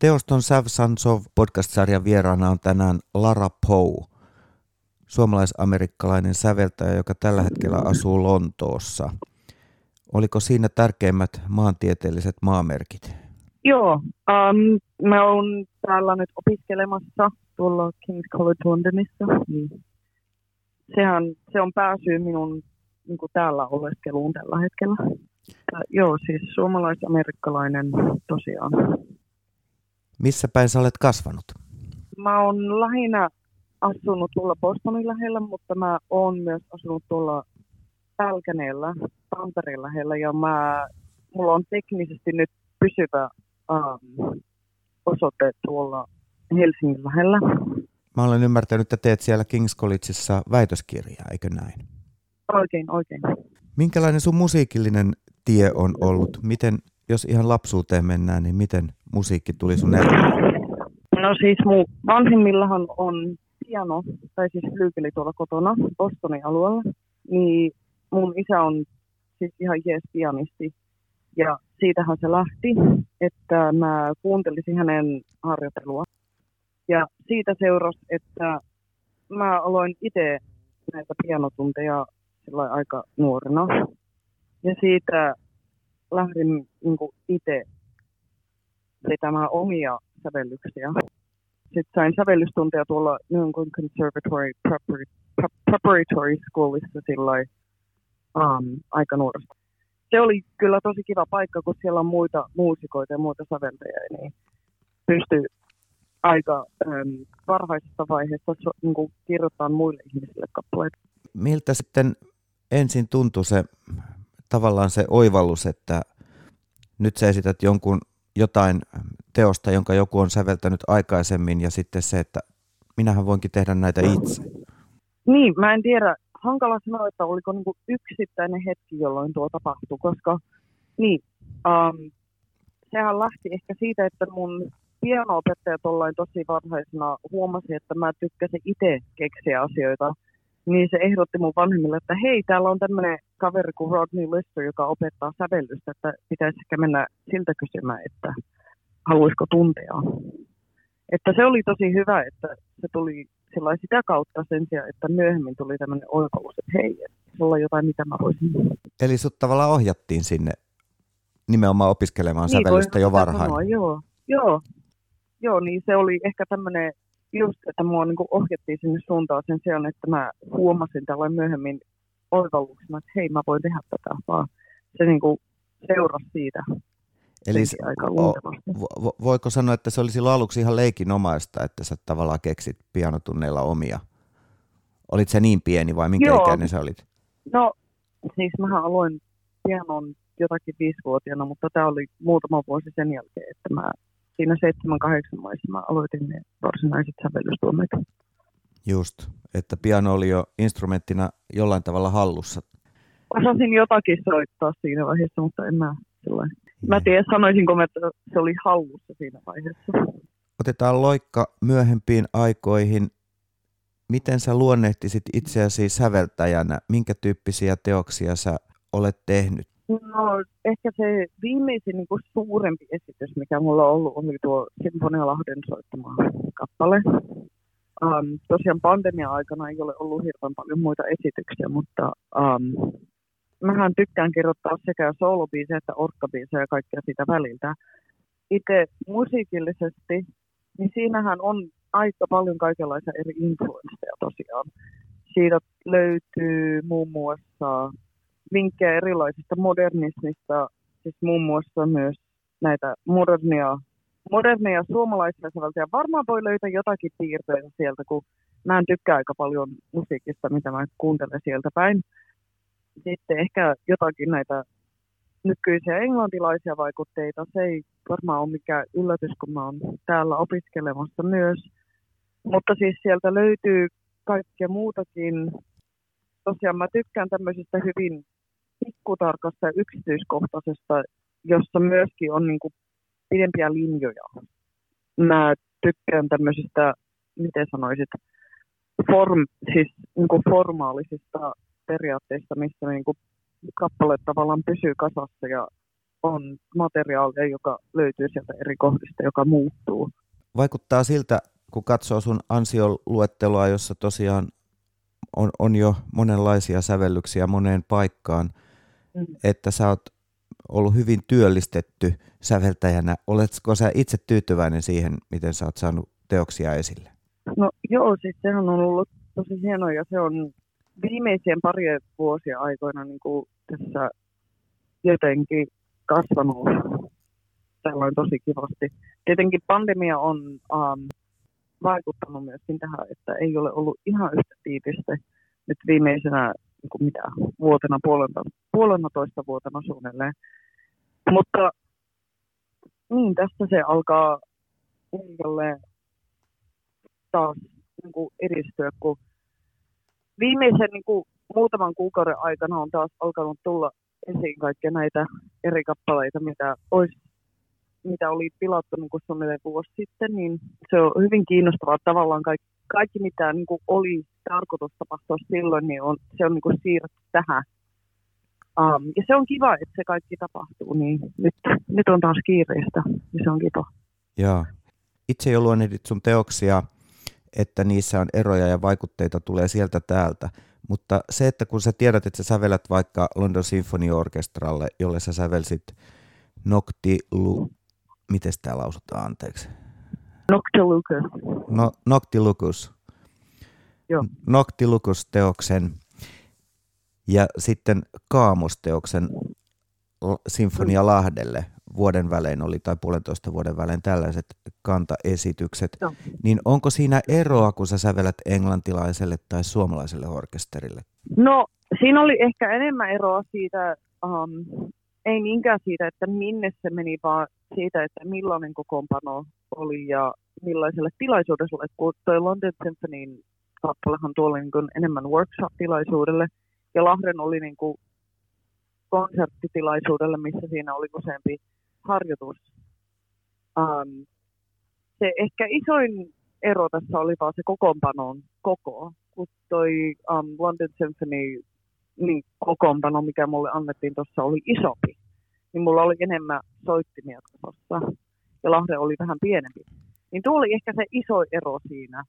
Teoston Sav Sansov podcast-sarjan vieraana on tänään Lara Poe, suomalais-amerikkalainen säveltäjä, joka tällä hetkellä asuu Lontoossa. Oliko siinä tärkeimmät maantieteelliset maamerkit? Joo, um, mä oon täällä nyt opiskelemassa tuolla King's College Londonissa. Niin. Sehän, se on pääsy minun niin kuin täällä oleskeluun tällä hetkellä. Ja, joo, siis suomalais-amerikkalainen tosiaan. Missä päin sä olet kasvanut? Mä oon lähinnä asunut tuolla Bostonin lähellä, mutta mä oon myös asunut tuolla Pälkäneellä, Tampereen lähellä ja mä, mulla on teknisesti nyt pysyvä um, osoite tuolla Helsingin lähellä. Mä olen ymmärtänyt, että teet siellä King's Collegeissa väitöskirjaa, eikö näin? Oikein, oikein. Minkälainen sun musiikillinen tie on ollut? Miten, jos ihan lapsuuteen mennään, niin miten musiikki tuli sun elämään? No siis mun vanhemmillahan on piano, tai siis flyykeli tuolla kotona Bostonin alueella. Niin mun isä on siis ihan jees pianisti. Ja siitähän se lähti, että mä kuuntelisin hänen harjoittelua. Ja siitä seurasi, että mä aloin itse näitä pianotunteja aika nuorena. Ja siitä lähdin niin itse vetämään omia sävellyksiä. Sitten sain sävellystunteja tuolla New England Conservatory Preparatory Schoolissa sillä um, aika nuoresta. Se oli kyllä tosi kiva paikka, kun siellä on muita muusikoita ja muita säveltäjiä, niin pystyy aika um, varhaisesta vaiheesta so, niin kirjoittamaan muille ihmisille kappaleita. Miltä sitten ensin tuntui se tavallaan se oivallus, että nyt sä esität jonkun jotain teosta, jonka joku on säveltänyt aikaisemmin ja sitten se, että minähän voinkin tehdä näitä itse. Niin, mä en tiedä. Hankala sanoa, että oliko niinku yksittäinen hetki, jolloin tuo tapahtui, koska niin, um, sehän lähti ehkä siitä, että mun piano-opettaja tosi varhaisena huomasi, että mä tykkäsin itse keksiä asioita – niin se ehdotti mun vanhemmille, että hei, täällä on tämmöinen kaveri kuin Rodney Lister, joka opettaa sävellystä, että pitäisi ehkä mennä siltä kysymään, että haluaisiko tuntea. Että se oli tosi hyvä, että se tuli sillä sitä kautta sen sijaan, että myöhemmin tuli tämmöinen oivallus, että hei, sulla on jotain, mitä mä voisin. Eli sut tavallaan ohjattiin sinne nimenomaan opiskelemaan niin, sävellystä jo varhain. Sanoa, joo, joo, joo, niin se oli ehkä tämmöinen just, että mua niin ohjattiin sinne suuntaan sen sijaan, että mä huomasin tällainen myöhemmin oivalluksena, että hei, mä voin tehdä tätä, vaan se niin kuin seurasi siitä. Eli se, aika vo, voiko sanoa, että se oli silloin aluksi ihan leikinomaista, että sä tavallaan keksit pianotunneilla omia? Olit se niin pieni vai minkä Joo. ikäinen sä olit? No, siis mähän aloin pianon jotakin viisivuotiaana, mutta tämä oli muutama vuosi sen jälkeen, että mä siinä 7-8 maissa mä aloitin ne varsinaiset sävellystuomet. Just, että piano oli jo instrumenttina jollain tavalla hallussa. Osasin jotakin soittaa siinä vaiheessa, mutta en mä sellainen. Mä tiedän, sanoisinko mä, että se oli hallussa siinä vaiheessa. Otetaan loikka myöhempiin aikoihin. Miten sä luonnehtisit itseäsi säveltäjänä? Minkä tyyppisiä teoksia sä olet tehnyt? No ehkä se viimeisin niin kuin suurempi esitys, mikä mulla on ollut, oli tuo Sinfonia Lahden soittama kappale. Um, tosiaan pandemia-aikana ei ole ollut hirveän paljon muita esityksiä, mutta um, mähän tykkään kirjoittaa sekä soolobiisejä että orkkabiisejä ja kaikkea siitä väliltä. Itse musiikillisesti, niin siinähän on aika paljon kaikenlaisia eri influensseja tosiaan. Siitä löytyy muun muassa vinkkejä erilaisista modernismista, siis muun muassa myös näitä modernia, modernia suomalaisia säveltäjiä. Varmaan voi löytää jotakin piirteitä sieltä, kun mä en tykkää aika paljon musiikista, mitä mä kuuntelen sieltä päin. Sitten ehkä jotakin näitä nykyisiä englantilaisia vaikutteita. Se ei varmaan ole mikään yllätys, kun mä oon täällä opiskelemassa myös. Mutta siis sieltä löytyy kaikkea muutakin. Tosiaan mä tykkään tämmöisistä hyvin pikkutarkasta ja yksityiskohtaisesta, jossa myöskin on niin kuin pidempiä linjoja. Mä tykkään tämmöisistä, miten sanoisit, form, siis niin kuin formaalisista periaatteista, missä niin kuin kappale tavallaan pysyy kasassa ja on materiaalia, joka löytyy sieltä eri kohdista, joka muuttuu. Vaikuttaa siltä, kun katsoo sun ansioluettelua, jossa tosiaan on, on jo monenlaisia sävellyksiä moneen paikkaan, mm. että sä oot ollut hyvin työllistetty säveltäjänä. Oletko sä itse tyytyväinen siihen, miten sä oot saanut teoksia esille? No joo, siis sehän on ollut tosi hienoa ja se on viimeisien parien vuosien aikoina niin kuin tässä jotenkin kasvanut tällainen tosi kivasti. Tietenkin pandemia on um, vaikuttanut myöskin tähän, että ei ole ollut ihan yhtä tiivistä nyt viimeisenä niin kuin mitä, vuotena, puolena, puolena toista vuotena suunnilleen. Mutta niin, tästä se alkaa jälleen taas niin kuin edistyä, kun viimeisen niin kuin, muutaman kuukauden aikana on taas alkanut tulla esiin kaikkia näitä eri kappaleita, mitä, olisi, mitä oli pilattu niin kuin vuosi sitten, niin se on hyvin kiinnostavaa. Tavallaan kaikki, kaikki mitä niin kuin oli tarkoitus tapahtua silloin, niin on, se on niin kuin siirretty tähän. Um, ja se on kiva, että se kaikki tapahtuu, niin nyt, nyt on taas kiireistä, niin se on kiva. Joo. Itse jo luonnehdit sun teoksia, että niissä on eroja ja vaikutteita tulee sieltä täältä. Mutta se, että kun sä tiedät, että sä sävelät vaikka London Symphony Orchestralle, jolle sä sävelsit Noctilu... Miten tämä lausutaan, anteeksi? Noctilucus. No, Noctilucus. Joo. Noctilucus-teoksen ja sitten Kaamosteoksen Sinfonia Lahdelle vuoden välein oli tai puolentoista vuoden välein tällaiset kantaesitykset, no. niin onko siinä eroa, kun sä sävelät englantilaiselle tai suomalaiselle orkesterille? No, siinä oli ehkä enemmän eroa siitä, um, ei niinkään siitä, että minne se meni, vaan siitä, että millainen kokoonpano oli ja millaiselle tilaisuudelle, kun toi London Symphonyin kappalehan tuolla niin enemmän workshop-tilaisuudelle, ja Lahden oli niin kuin konserttitilaisuudelle, missä siinä oli useampi harjoitus. Um, se ehkä isoin ero tässä oli vaan se kokoonpanon koko. Kun toi um, London Symphony niin kokoonpano, mikä mulle annettiin tuossa, oli isompi, niin mulla oli enemmän soittimia tuossa ja Lahde oli vähän pienempi. Niin tuo oli ehkä se iso ero siinä.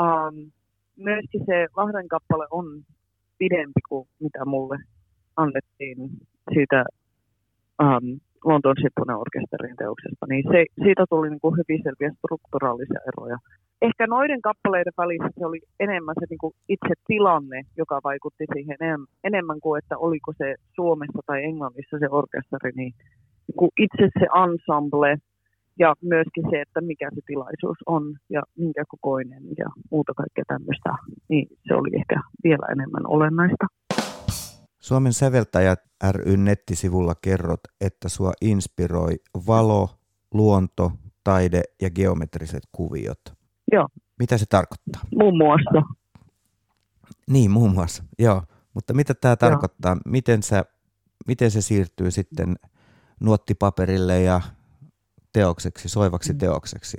Um, myöskin se Lahden kappale on pidempi kuin mitä mulle annettiin siitä um, Lontoon Orkesterin teoksesta, niin se, siitä tuli niin hyvin selviä strukturaalisia eroja. Ehkä noiden kappaleiden välissä se oli enemmän se niin kuin itse tilanne, joka vaikutti siihen enemmän kuin, että oliko se Suomessa tai Englannissa se orkesteri, niin, niin itse se ensemble ja myöskin se, että mikä se tilaisuus on ja minkä kokoinen ja muuta kaikkea tämmöistä, niin se oli ehkä vielä enemmän olennaista. Suomen säveltäjät ry nettisivulla kerrot, että sua inspiroi valo, luonto, taide ja geometriset kuviot. Joo. Mitä se tarkoittaa? Muun muassa. Niin, muun muassa, joo. Mutta mitä tämä tarkoittaa? Miten, sä, miten se siirtyy sitten nuottipaperille ja teokseksi, soivaksi mm. teokseksi?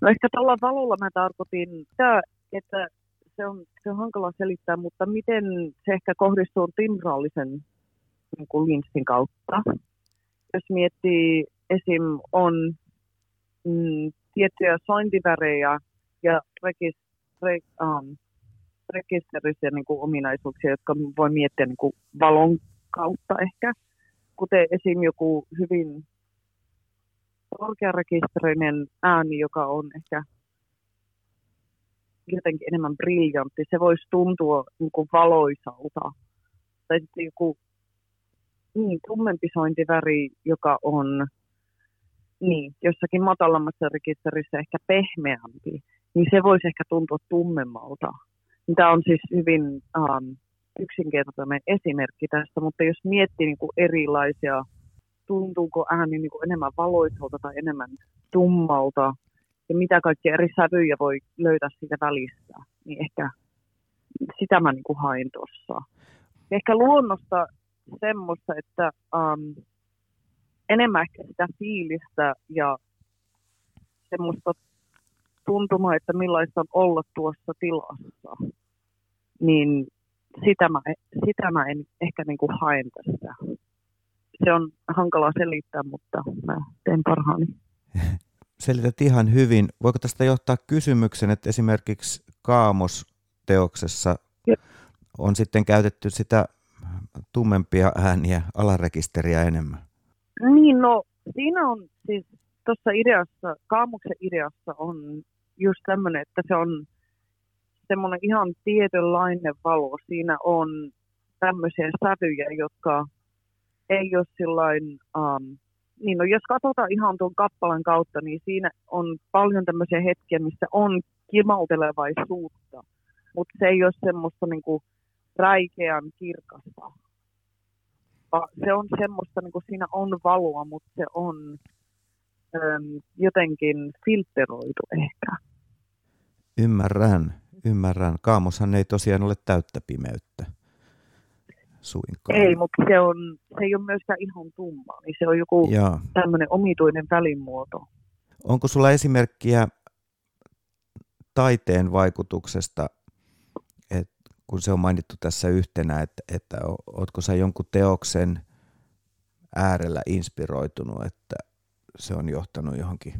No ehkä tuolla valolla mä tarkoitin sitä, että se on, se on hankala selittää, mutta miten se ehkä kohdistuu timbraalisen niin kuin linssin kautta. Jos miettii, esim. on mm, tiettyjä sointivärejä ja rekis, re, um, rekisterisiä niin kuin ominaisuuksia, jotka voi miettiä niin kuin valon kautta ehkä, kuten esim. joku hyvin korkearekisterinen ääni, joka on ehkä jotenkin enemmän briljantti. Se voisi tuntua niin kuin valoisalta. Tai sitten joku niin, tummempi sointiväri, joka on niin, jossakin matalammassa rekisterissä ehkä pehmeämpi, niin se voisi ehkä tuntua tummemmalta. Tämä on siis hyvin um, yksinkertainen esimerkki tästä, mutta jos miettii niin kuin erilaisia, tuntuuko ääni niin kuin enemmän valoisalta tai enemmän tummalta, ja mitä kaikkia eri sävyjä voi löytää siitä välistä, niin ehkä sitä mä niin kuin hain tuossa. Ehkä luonnosta semmoista, että um, enemmän ehkä sitä fiilistä ja semmoista tuntumaa, että millaista on olla tuossa tilassa, niin sitä mä, sitä mä en ehkä niin kuin haen tässä. se on hankala selittää, mutta mä teen parhaani. Selität ihan hyvin. Voiko tästä johtaa kysymyksen, että esimerkiksi Kaamos-teoksessa on sitten käytetty sitä tummempia ääniä, alarekisteriä enemmän? Niin, no siinä on siis tuossa ideassa, Kaamuksen ideassa on just tämmöinen, että se on semmoinen ihan tietynlainen valo. Siinä on tämmöisiä sävyjä, jotka ei ole sillain, um, niin no jos katsotaan ihan tuon kappalan kautta, niin siinä on paljon tämmöisiä hetkiä, missä on kimautelevaisuutta, mutta se ei ole semmoista niinku räikeän kirkasta. Se on semmoista, niinku siinä on valoa, mutta se on äm, jotenkin filteroitu ehkä. Ymmärrän, ymmärrän. Kaamoshan ei tosiaan ole täyttä pimeyttä suinkaan. Ei, mutta se, on, se ei ole myöskään ihan tumma, niin se on joku tämmöinen omituinen välimuoto. Onko sulla esimerkkiä taiteen vaikutuksesta, et, kun se on mainittu tässä yhtenä, että, että ootko sä jonkun teoksen äärellä inspiroitunut, että se on johtanut johonkin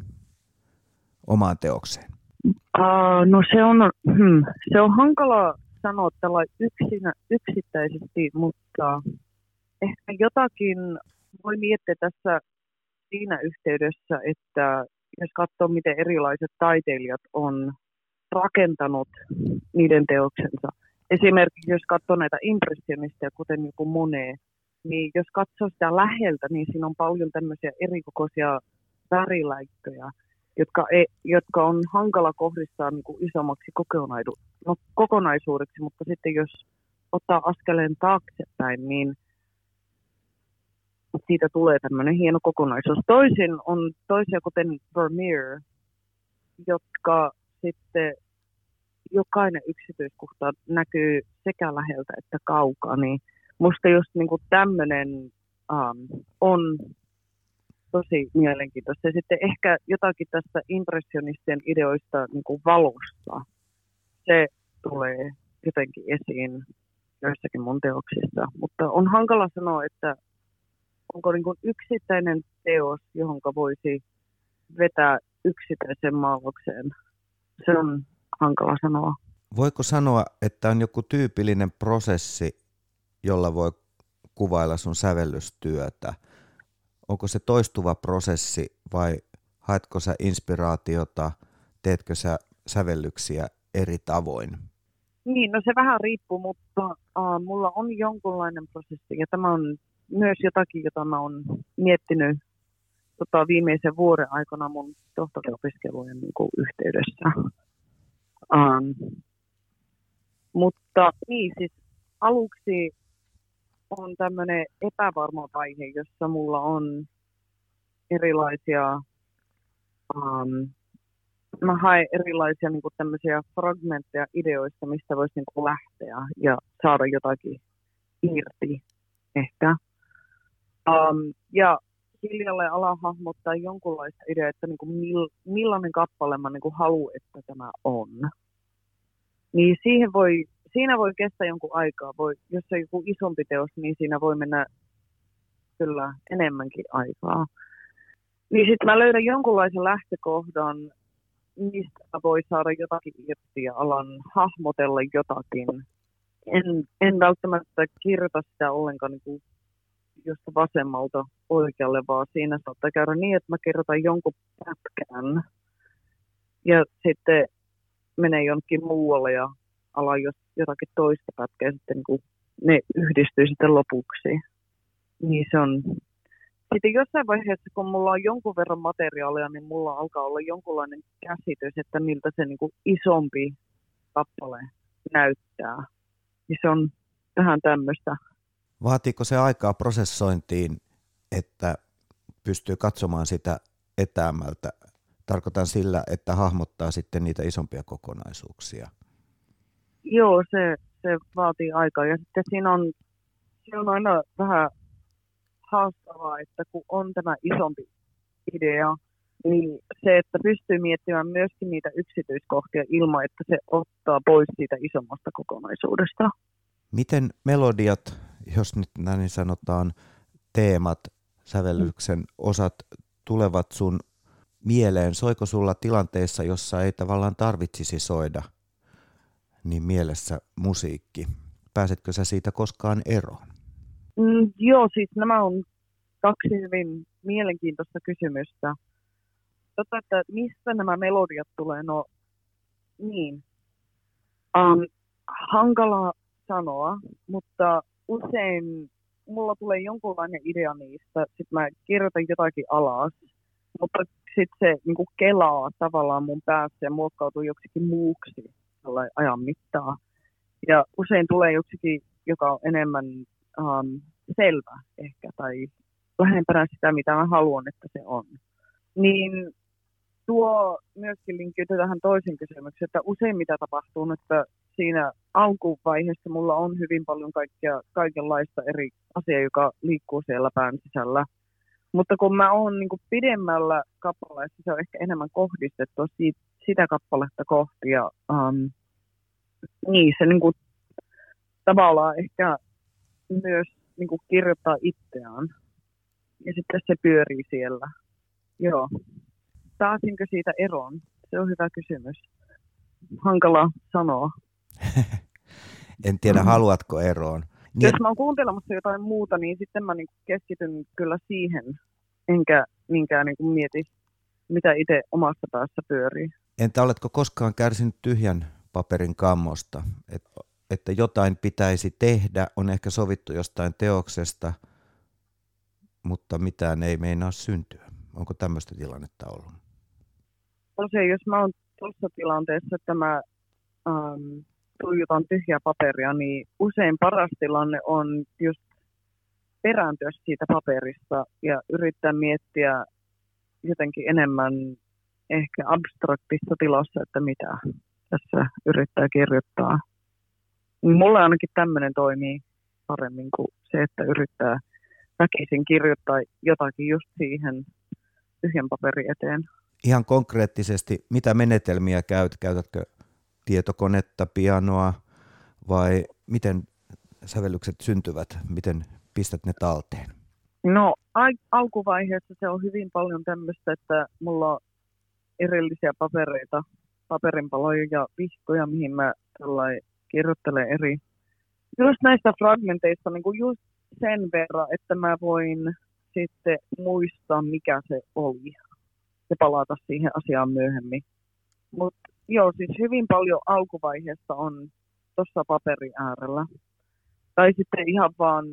omaan teokseen? Uh, no se on, hmm, se on hankala sanoa tällä yksinä, yksittäisesti, mutta ehkä jotakin voi miettiä tässä siinä yhteydessä, että jos katsoo, miten erilaiset taiteilijat on rakentanut niiden teoksensa. Esimerkiksi jos katsoo näitä impressionisteja, kuten joku Monet, niin jos katsoo sitä läheltä, niin siinä on paljon tämmöisiä erikokoisia väriläikköjä, jotka, ei, jotka on hankala kohdistaa niin kuin isommaksi kokonaidu, no, kokonaisuudeksi, mutta sitten jos ottaa askeleen taaksepäin, niin siitä tulee tämmöinen hieno kokonaisuus. Toisin on toisia, kuten Vermeer, jotka sitten jokainen yksityiskohta näkyy sekä läheltä että kaukaa, niin musta just niin tämmöinen um, on tosi mielenkiintoista. Ja sitten ehkä jotakin tästä impressionistien ideoista niin kuin valosta, se tulee jotenkin esiin joissakin mun teoksissa. Mutta on hankala sanoa, että onko niin kuin yksittäinen teos, johon voisi vetää yksittäisen maalaukseen. Se on hankala sanoa. Voiko sanoa, että on joku tyypillinen prosessi, jolla voi kuvailla sun sävellystyötä? Onko se toistuva prosessi vai haetko sä inspiraatiota, teetkö sä sävellyksiä eri tavoin? Niin, no se vähän riippuu, mutta uh, mulla on jonkunlainen prosessi ja tämä on myös jotakin, jota mä oon miettinyt tota, viimeisen vuoden aikana mun tohtoriopiskelujen niin kuin, yhteydessä. Um, mutta niin, siis aluksi on tämmöinen epävarma vaihe, jossa mulla on erilaisia, um, mä haen erilaisia niin tämmöisiä fragmentteja ideoista, mistä voisi niin lähteä ja saada jotakin irti ehkä. Um, ja hiljalleen ala hahmottaa jonkunlaista ideaa, että niin kuin mil, millainen kappale mä niin kuin haluan, että tämä on. Niin siihen voi siinä voi kestää jonkun aikaa. Voi, jos on joku isompi teos, niin siinä voi mennä kyllä enemmänkin aikaa. Niin sitten mä löydän jonkunlaisen lähtökohdan, mistä voi saada jotakin irti ja alan hahmotella jotakin. En, en välttämättä kirjoita sitä ollenkaan niin kuin josta vasemmalta oikealle, vaan siinä saattaa käydä niin, että mä kirjoitan jonkun pätkän ja sitten menee jonkin muualle ja ala jotakin toista pätkää sitten niin ne yhdistyy sitten lopuksi. Niin se on... Sitten jossain vaiheessa, kun mulla on jonkun verran materiaalia, niin mulla alkaa olla jonkunlainen käsitys, että miltä se niin kuin isompi kappale näyttää. Niin se on vähän tämmöistä. Vaatiiko se aikaa prosessointiin, että pystyy katsomaan sitä etäämältä? Tarkoitan sillä, että hahmottaa sitten niitä isompia kokonaisuuksia. Joo, se, se vaatii aikaa. Ja sitten siinä on, se on aina vähän haastavaa, että kun on tämä isompi idea, niin se, että pystyy miettimään myöskin niitä yksityiskohtia ilman, että se ottaa pois siitä isommasta kokonaisuudesta. Miten melodiat, jos nyt näin sanotaan, teemat, sävellyksen osat tulevat sun mieleen? Soiko sulla tilanteissa, jossa ei tavallaan tarvitsisi soida, niin mielessä musiikki? Pääsetkö sä siitä koskaan eroon? Mm, joo, siis nämä on kaksi hyvin mielenkiintoista kysymystä. Totta, että mistä nämä melodiat tulee? No niin. Um, hankala sanoa, mutta usein mulla tulee jonkunlainen idea niistä, sitten mä kirjoitan jotakin alas, mutta sitten se niin kelaa tavallaan mun päässä ja muokkautuu joksikin muuksi ajan mittaa. Ja usein tulee joksikin, joka on enemmän um, selvä ehkä tai lähempänä sitä, mitä mä haluan, että se on. Niin tuo myöskin linkkiytyy tähän toisen kysymykseen, että usein mitä tapahtuu, että siinä alkuvaiheessa mulla on hyvin paljon kaikkea, kaikenlaista eri asiaa, joka liikkuu siellä pään sisällä. Mutta kun mä oon niin pidemmällä kappaleessa, se on ehkä enemmän kohdistettu siitä, sitä kappaletta kohti. Ja, um, niin, se niin kuin, tavallaan ehkä myös niin kuin kirjoittaa itseään. Ja sitten se pyörii siellä. Joo. Pääsinkö siitä eroon? Se on hyvä kysymys. Hankala sanoa. en tiedä, haluatko eroon. Niin... Jos mä oon kuuntelemassa jotain muuta, niin sitten mä niin keskityn kyllä siihen, enkä niinkään niin mieti, mitä itse omassa päässä pyörii. Entä oletko koskaan kärsinyt tyhjän paperin kammosta? Et, että jotain pitäisi tehdä, on ehkä sovittu jostain teoksesta, mutta mitään ei meinaa syntyä. Onko tämmöistä tilannetta ollut? Tosiaan, jos mä oon tuossa tilanteessa, että mä ähm, tuijotan tyhjää paperia, niin usein paras tilanne on just perääntyä siitä paperista ja yrittää miettiä jotenkin enemmän ehkä abstraktissa tilassa, että mitä tässä yrittää kirjoittaa. Mulla ainakin tämmöinen toimii paremmin kuin se, että yrittää väkisin kirjoittaa jotakin just siihen tyhjän paperin eteen. Ihan konkreettisesti, mitä menetelmiä käyt? Käytätkö tietokonetta, pianoa vai miten sävellykset syntyvät? Miten pistät ne talteen? No al- alkuvaiheessa se on hyvin paljon tämmöistä, että mulla on erillisiä papereita, paperinpaloja ja vihkoja, mihin mä kirjoittelen eri just näistä fragmenteista niin kuin just sen verran, että mä voin sitten muistaa, mikä se oli ja palata siihen asiaan myöhemmin. Mutta Joo, siis hyvin paljon alkuvaiheessa on tuossa paperi äärellä. Tai sitten ihan vaan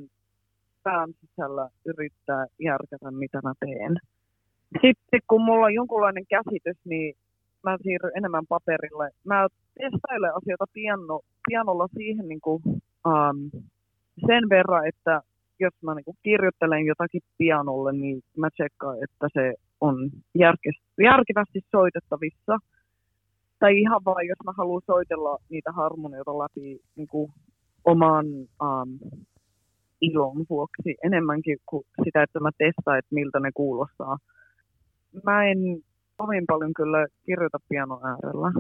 pään sisällä yrittää järkätä, mitä mä teen. Sitten kun mulla on jonkunlainen käsitys, niin mä siirryn enemmän paperille. Mä testailen asioita piano, pianolla siihen niin kuin, um, sen verran, että jos mä niin kuin kirjoittelen jotakin pianolle, niin mä tsekkaan, että se on järkevästi soitettavissa – tai ihan vaan, jos mä haluan soitella niitä harmonioita läpi niin kuin oman um, ilon vuoksi enemmänkin kuin sitä, että mä testaan, että miltä ne kuulostaa. Mä en kovin paljon kyllä kirjoita piano äärellä.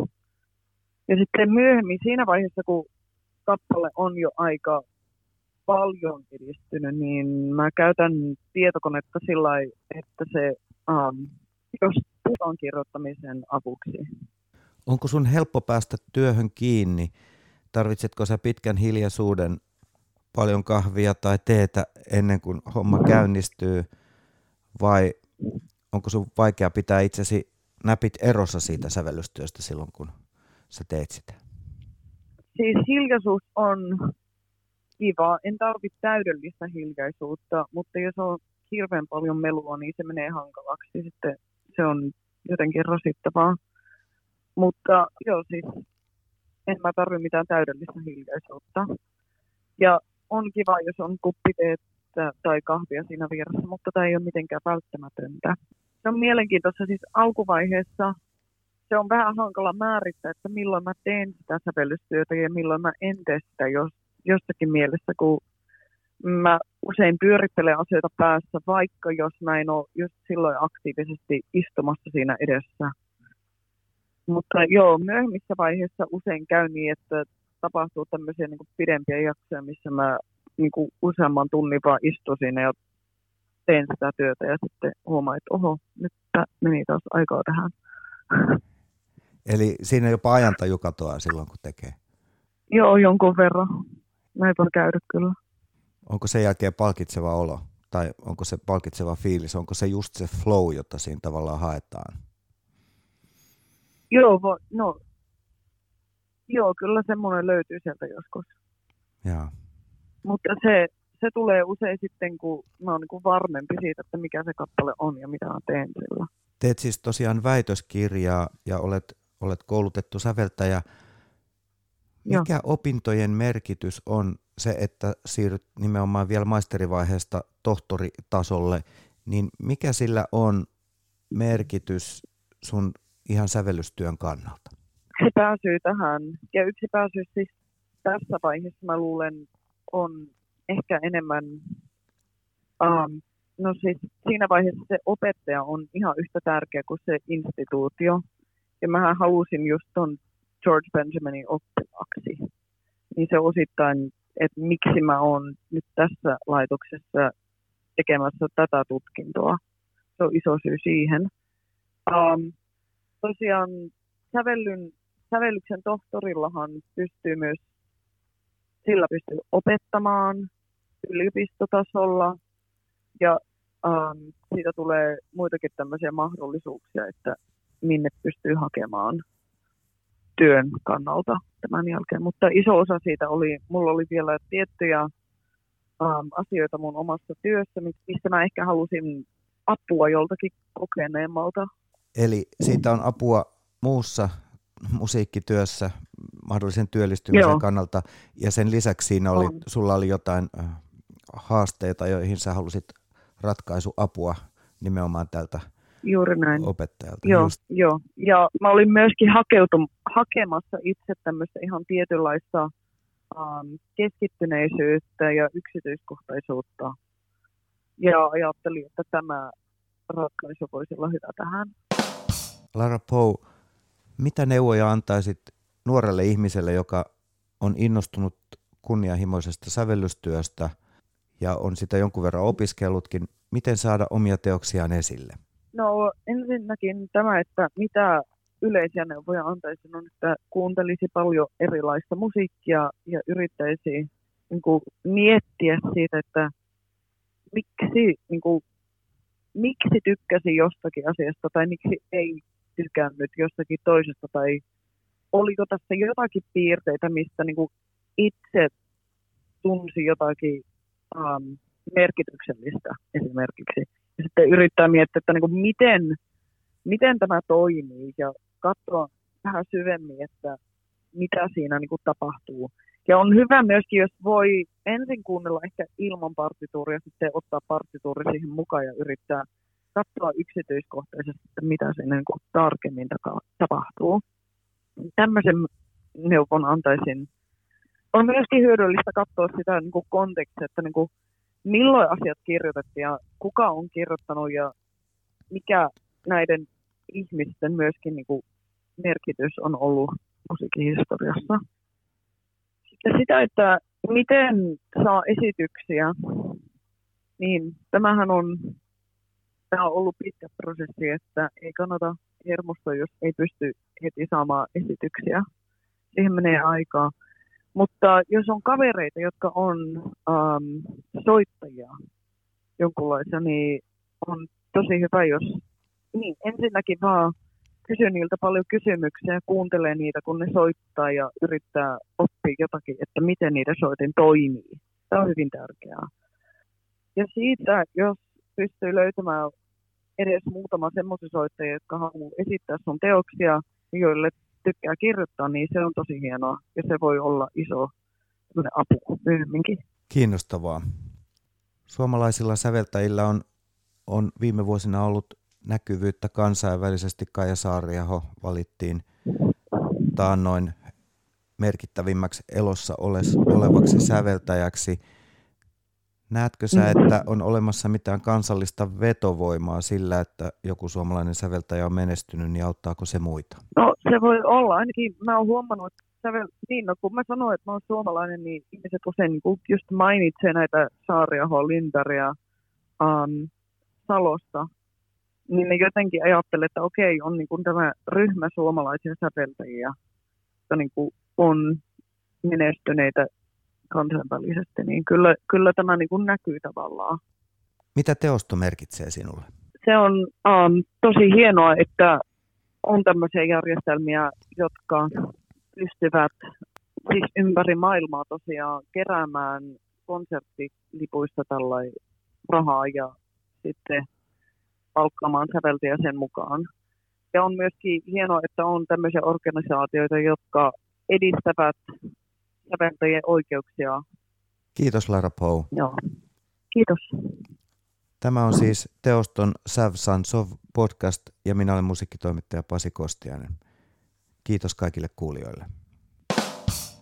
Ja sitten myöhemmin siinä vaiheessa, kun kappale on jo aika paljon edistynyt, niin mä käytän tietokonetta sillä että se um, jos puhutaan kirjoittamisen avuksi. Onko sun helppo päästä työhön kiinni? Tarvitsetko sä pitkän hiljaisuuden, paljon kahvia tai teetä ennen kuin homma käynnistyy? Vai onko sun vaikea pitää itsesi näpit erossa siitä sävellystyöstä silloin, kun sä teet sitä? Siis hiljaisuus on kiva. En tarvitse täydellistä hiljaisuutta, mutta jos on hirveän paljon melua, niin se menee hankalaksi. Sitten se on jotenkin rasittavaa. Mutta joo, siis en mä tarvi mitään täydellistä hiljaisuutta. Ja on kiva, jos on kuppiteettä tai kahvia siinä vieressä, mutta tämä ei ole mitenkään välttämätöntä. Se on mielenkiintoista siis alkuvaiheessa. Se on vähän hankala määrittää, että milloin mä teen sitä sävellystyötä ja milloin mä en tee sitä jos, jossakin mielessä, kun mä usein pyörittelen asioita päässä, vaikka jos mä en ole just silloin aktiivisesti istumassa siinä edessä – mutta joo, myöhemmissä vaiheissa usein käy niin, että tapahtuu tämmöisiä niin pidempiä jaksoja, missä mä niin kuin useamman tunnin vaan istun siinä ja teen sitä työtä ja sitten huomaan, että oho, nyt meni taas aikaa tähän. Eli siinä jopa ajantaju katoaa silloin, kun tekee? Joo, jonkun verran. Näin voi käydä kyllä. Onko sen jälkeen palkitseva olo? Tai onko se palkitseva fiilis? Onko se just se flow, jota siinä tavallaan haetaan? Joo, no, joo, kyllä semmoinen löytyy sieltä joskus. Joo. Mutta se, se tulee usein sitten, kun mä oon niin varmempi siitä, että mikä se kappale on ja mitä mä teen sillä. Teet siis tosiaan väitöskirjaa ja olet, olet koulutettu säveltäjä. Mikä Joo. opintojen merkitys on se, että siirryt nimenomaan vielä maisterivaiheesta tohtoritasolle, niin mikä sillä on merkitys sun ihan sävellystyön kannalta? Se pääsyy tähän, ja yksi pääsy siis tässä vaiheessa mä luulen on ehkä enemmän, um, no siis siinä vaiheessa se opettaja on ihan yhtä tärkeä kuin se instituutio. Ja mä halusin just ton George Benjaminin oppilaaksi. Niin se osittain, että miksi mä oon nyt tässä laitoksessa tekemässä tätä tutkintoa. Se on iso syy siihen. Um, tosiaan sävellyn, sävellyksen tohtorillahan pystyy myös, sillä pystyy opettamaan yliopistotasolla ja um, siitä tulee muitakin tämmöisiä mahdollisuuksia, että minne pystyy hakemaan työn kannalta tämän jälkeen. Mutta iso osa siitä oli, mulla oli vielä tiettyjä um, asioita mun omassa työssä, mistä mä ehkä halusin apua joltakin kokeneemmalta. Eli siitä on apua muussa musiikkityössä mahdollisen työllistymisen Joo. kannalta, ja sen lisäksi siinä oli, on. sulla oli jotain äh, haasteita, joihin sä halusit ratkaisuapua nimenomaan tältä Juuri näin. opettajalta. Joo, Just. joo. Ja mä olin myöskin hakeutum, hakemassa itse tämmöistä ihan tietynlaista um, keskittyneisyyttä ja yksityiskohtaisuutta. Ja ajattelin, että tämä ratkaisu voisi olla hyvä tähän. Lara Poe, mitä neuvoja antaisit nuorelle ihmiselle, joka on innostunut kunnianhimoisesta sävellystyöstä ja on sitä jonkun verran opiskellutkin, miten saada omia teoksiaan esille? No ensinnäkin tämä, että mitä yleisiä neuvoja antaisin on, että kuuntelisi paljon erilaista musiikkia ja yrittäisi niin kuin, miettiä siitä, että miksi, niin kuin, miksi tykkäsi jostakin asiasta tai miksi ei tykännyt jostakin toisesta tai oliko tässä jotakin piirteitä, mistä niin kuin itse tunsi jotakin um, merkityksellistä esimerkiksi. Ja sitten yrittää miettiä, että niin kuin miten, miten tämä toimii ja katsoa vähän syvemmin, että mitä siinä niin kuin tapahtuu. Ja on hyvä myöskin, jos voi ensin kuunnella ehkä ilman partituuria, sitten ottaa partituuri siihen mukaan ja yrittää katsoa yksityiskohtaisesti, että mitä siinä niin kuin tarkemmin tapahtuu. Tämmöisen neuvon antaisin. On myöskin hyödyllistä katsoa sitä niin kuin kontekstia, että niin kuin milloin asiat kirjoitettiin ja kuka on kirjoittanut ja mikä näiden ihmisten myöskin niin kuin merkitys on ollut musiikin historiassa. Sitten sitä, että miten saa esityksiä, niin tämähän on tämä on ollut pitkä prosessi, että ei kannata hermostua, jos ei pysty heti saamaan esityksiä. Siihen menee aikaa. Mutta jos on kavereita, jotka on um, soittajia jonkunlaisia, niin on tosi hyvä, jos niin, ensinnäkin vaan kysy niiltä paljon kysymyksiä ja kuuntelee niitä, kun ne soittaa ja yrittää oppia jotakin, että miten niiden soitin toimii. Tämä on hyvin tärkeää. Ja siitä, jos pystyy löytämään edes muutama semmoisen soittaja, jotka haluaa esittää sun teoksia, joille tykkää kirjoittaa, niin se on tosi hienoa ja se voi olla iso apu myöhemminkin. Kiinnostavaa. Suomalaisilla säveltäjillä on, on viime vuosina ollut näkyvyyttä kansainvälisesti. Kaija Saariaho valittiin taannoin merkittävimmäksi elossa olevaksi säveltäjäksi. Näetkö sä, että on olemassa mitään kansallista vetovoimaa sillä, että joku suomalainen säveltäjä on menestynyt, niin auttaako se muita? No se voi olla. Ainakin mä oon huomannut, että sävel... niin, no, kun mä sanoin, että mä oon suomalainen, niin ihmiset usein niin just mainitsee näitä Saariaho, Lindaria, um, Salosta, niin ne jotenkin ajattelee, että okei, on niin kuin tämä ryhmä suomalaisia säveltäjiä, jotka niin kuin on menestyneitä kansainvälisesti, niin kyllä, kyllä tämä niin kuin näkyy tavallaan. Mitä teosto merkitsee sinulle? Se on um, tosi hienoa, että on tämmöisiä järjestelmiä, jotka pystyvät siis ympäri maailmaa tosiaan keräämään konserttilipuista tällainen rahaa ja sitten palkkaamaan säveltäjä sen mukaan. Ja on myöskin hienoa, että on tämmöisiä organisaatioita, jotka edistävät säveltäjien oikeuksia. Kiitos Lara Pou. Joo. Kiitos. Tämä on siis Teoston Sav Sansov podcast ja minä olen musiikkitoimittaja Pasi Kostiainen. Kiitos kaikille kuulijoille.